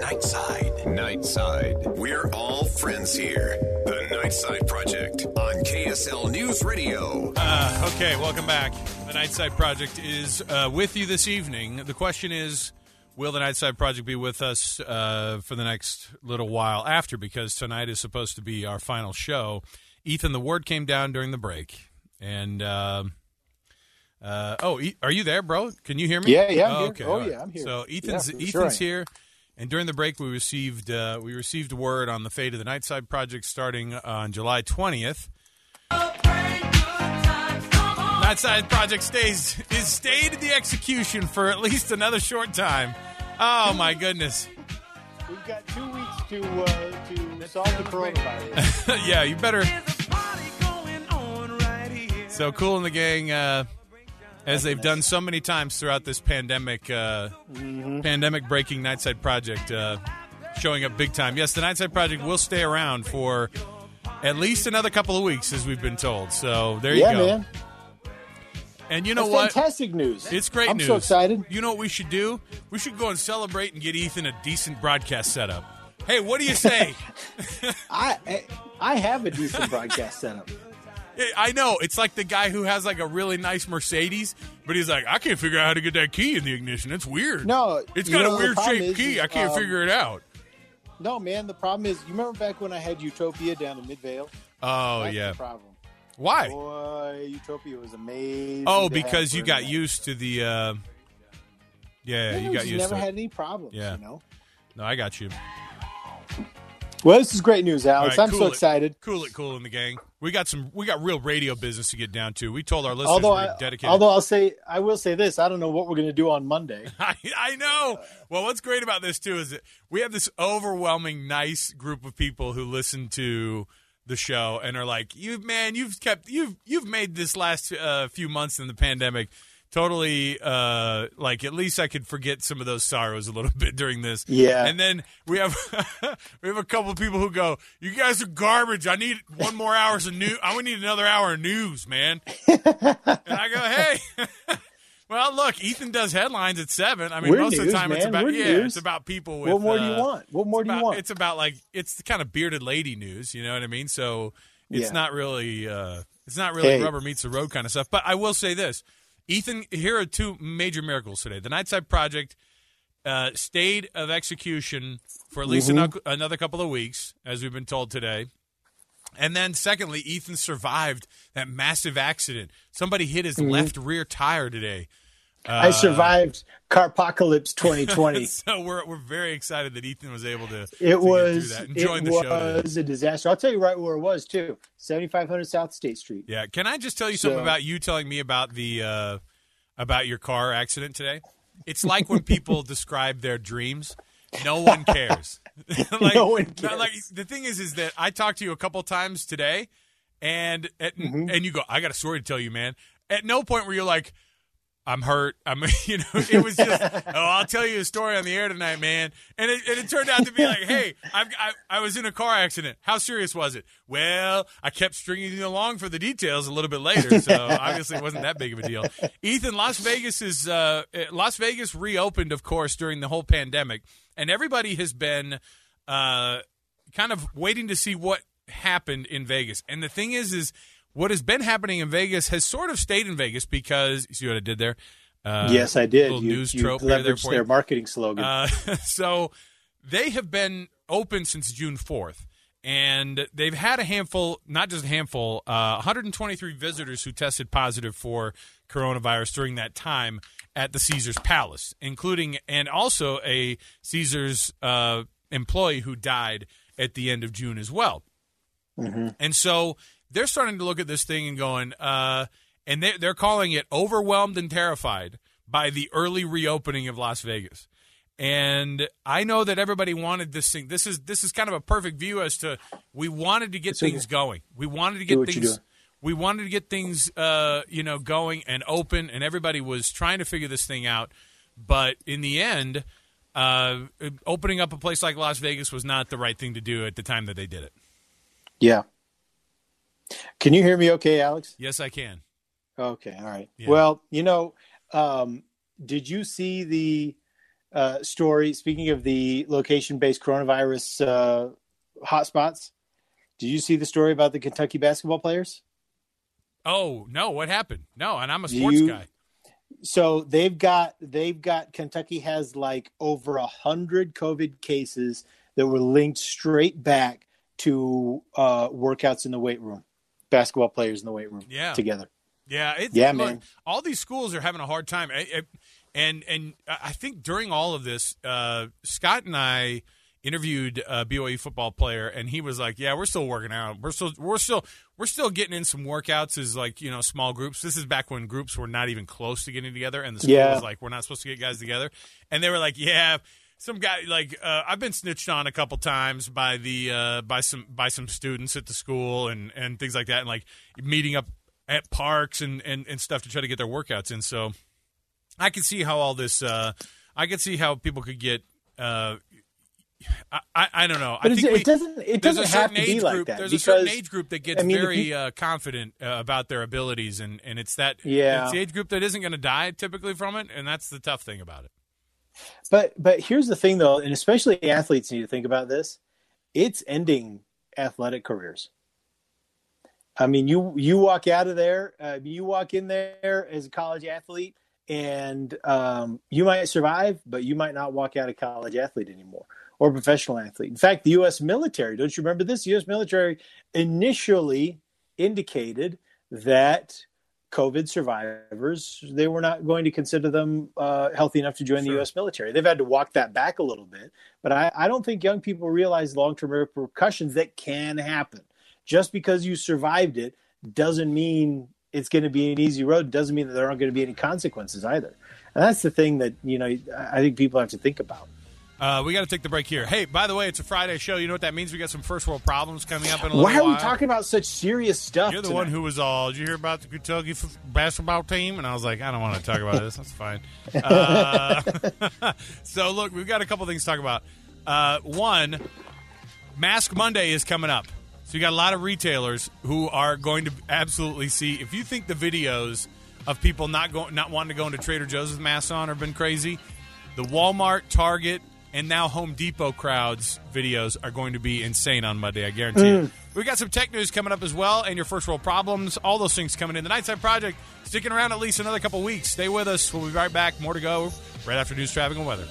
Nightside. Nightside. We're all friends here. The Nightside Project on KSL News Radio. Uh, okay, welcome back. The Nightside Project is uh, with you this evening. The question is Will the Nightside Project be with us uh, for the next little while after? Because tonight is supposed to be our final show. Ethan, the word came down during the break. And. Uh, uh, oh, are you there, bro? Can you hear me? Yeah, yeah, I'm oh, here. Okay, Oh, all right. yeah, I'm here. So Ethan's Yeah, for sure Ethan's here, and during the break we received uh, we received word on the fate of the Nightside Project starting on July twentieth. Nightside Project stays is stayed in the execution for at least another short time. Oh my goodness! We've got two weeks to uh, to solve the coronavirus. yeah, you better. So cool in the gang, uh, as they've done so many times throughout this pandemic, uh, pandemic breaking Nightside Project, uh, showing up big time. Yes, the Nightside Project will stay around for at least another couple of weeks, as we've been told. So there you yeah, go. man. And you know That's what? fantastic news. It's great I'm news. so excited. You know what we should do? We should go and celebrate and get Ethan a decent broadcast setup. Hey, what do you say? I- I have a decent broadcast setup. I know it's like the guy who has like a really nice Mercedes, but he's like, I can't figure out how to get that key in the ignition. It's weird. No, it's got know, a weird shaped is, key. I can't um, figure it out. No, man. The problem is, you remember back when I had Utopia down in Midvale? Oh That's yeah. the problem. Why? Boy, Utopia was amazing. Oh, because you got internet. used to the. Uh, yeah, Yeah, you got used never to had it. any problems. Yeah. You know. No, I got you. Well, this is great news, Alex. Right, I'm so it. excited. Cool it, cool in the gang. We got some. We got real radio business to get down to. We told our listeners Although, we're I, dedicated. although I'll say, I will say this: I don't know what we're going to do on Monday. I, I know. Well, what's great about this too is that we have this overwhelming, nice group of people who listen to the show and are like, "You man, you've kept you've you've made this last uh, few months in the pandemic totally uh, like at least I could forget some of those sorrows a little bit during this." Yeah. And then we have we have a couple of people who go, "You guys are garbage. I need one more hours of news. I would need another hour of news, man." and I go, "Hey." Well, look, Ethan does headlines at seven. I mean, We're most of the news, time it's about We're yeah, news. it's about people with. what more do uh, you want? What more do you want? It's about like it's the kind of bearded lady news. You know what I mean? So it's Yeah. not really uh, it's not really Hey. rubber meets the road kind of stuff. But I will say this, Ethan. Here are two major miracles today. The Nightside Project uh, stayed of execution for at least Mm-hmm. ano- another couple of weeks, as we've been told today. And then, secondly, Ethan survived that massive accident. Somebody hit Mm-hmm. his left rear tire today. I survived Carpocalypse 2020. so we're we're very excited that Ethan was able to. It to was it Enjoying the show today. was a disaster. I'll tell you right where it was too. 7500 South State Street. Yeah, can I just tell you something about you telling me about the uh, about your car accident today? It's like when people describe their dreams. No one cares. like, No one cares. like the thing is, is that I talked to you a couple times today, and at, Mm-hmm. and you go, I got a story to tell you, man. At no point were you like, I'm hurt. I'm, you know, it was just, oh, I'll tell you a story on the air tonight, man. And it, and it turned out to be like, hey, I've, I, I was in a car accident. How serious was it? Well, I kept stringing you along for the details a little bit later, so obviously it wasn't that big of a deal. Ethan, Las Vegas is, uh, Las Vegas reopened, of course, during the whole pandemic, and everybody has been, uh, kind of waiting to see what happened in Vegas. And the thing is, is what has been happening in Vegas has sort of stayed in Vegas because you see what I did there. Uh, yes, I did. You, news you trope there, there leveraged their marketing slogan. Uh, so they have been open since June 4th. And they've had a handful, not just a handful, uh, 123 visitors who tested positive for coronavirus during that time at the Caesars Palace, including and also a Caesars uh, employee who died at the end of June as well. And so they're starting to look at this thing and going, uh, and they, they're calling it overwhelmed and terrified by the early reopening of Las Vegas. And I know that everybody wanted this thing. This is this is kind of a perfect view as to we wanted to get So- things going. We wanted to get things. We wanted to get things, uh, you know, going and open, and everybody was trying to figure this thing out. But in the end, uh, opening up a place like Las Vegas was not the right thing to do at the time that they did it. yeah. Can you hear me okay, Alex? Yes, I can. Okay, all right. Yeah. Well, you know, um, did you see the uh, story. Speaking of the location-based coronavirus uh, hotspots, did you see the story about the Kentucky basketball players? Oh no, what happened? No, and I'm a sports You- guy. So they've got they've got Kentucky has like over a hundred COVID cases that were linked straight back to uh, workouts in the weight room, basketball players in the weight room Yeah. together. Yeah, it's, Yeah, look, man. All these schools are having a hard time, I- I- and and I think during all of this, uh, Scott and I interviewed a BYU football player, and he was like, "Yeah, we're still working out. We're still we're still we're still getting in some workouts as like you know small groups. This is back when groups were not even close to getting together, and the school Yeah. was like, we're not supposed to get guys together, and they were like, yeah." Some guy like uh, I've been snitched on a couple times by the uh, by some by some students at the school and and things like that, and like meeting up at parks and, and, and stuff to try to get their workouts in. So I can see how all this. Uh, I can see how people could get. Uh, I, I I don't know. But I think we, it doesn't it doesn't have to be like group. that There's because a certain age group that gets I mean, very you- uh, confident uh, about their abilities, and, and it's that Yeah. it's the age group that isn't going to die typically from it, and that's the tough thing about it. But but here's the thing though, and especially athletes need to think about this. It's ending athletic careers. I mean, you you walk out of there, uh, you walk in there as a college athlete, and um, you might survive, but you might not walk out a college athlete anymore or professional athlete. In fact, the U.S. military, don't you remember this? The U.S. military initially indicated that COVID survivors, they were not going to consider them uh, healthy enough to join the U.S. military. They've had to walk that back a little bit, but I, I don't think young people realize long term repercussions that can happen. Just because you survived it doesn't mean it's going to be an easy road. Doesn't mean that there aren't going to be any consequences either. And that's the thing that you know I think people have to think about. Uh, we got to take the break here. Hey, by the way, it's a Friday show. You know what that means? We got some first world problems coming up in a little Why are we while. talking about such serious stuff? You're the tonight? one who was all. Did you hear about the Kentucky f- basketball team? And I was like, I don't want to talk about this. That's fine. Uh, so look, we've got a couple things to talk about. Uh, one, Mask Monday is coming up. So you got a lot of retailers who are going to absolutely see. If you think the videos of people not going, not wanting to go into Trader Joe's with masks on have been crazy, the Walmart, Target, and now Home Depot crowds videos are going to be insane on Monday. I guarantee you. Mm. We got some tech news coming up as well, and your first world problems. All those things coming in. The Nightside Project sticking around at least another couple weeks. Stay with us. We'll be right back. More to go right after news, traffic, and weather.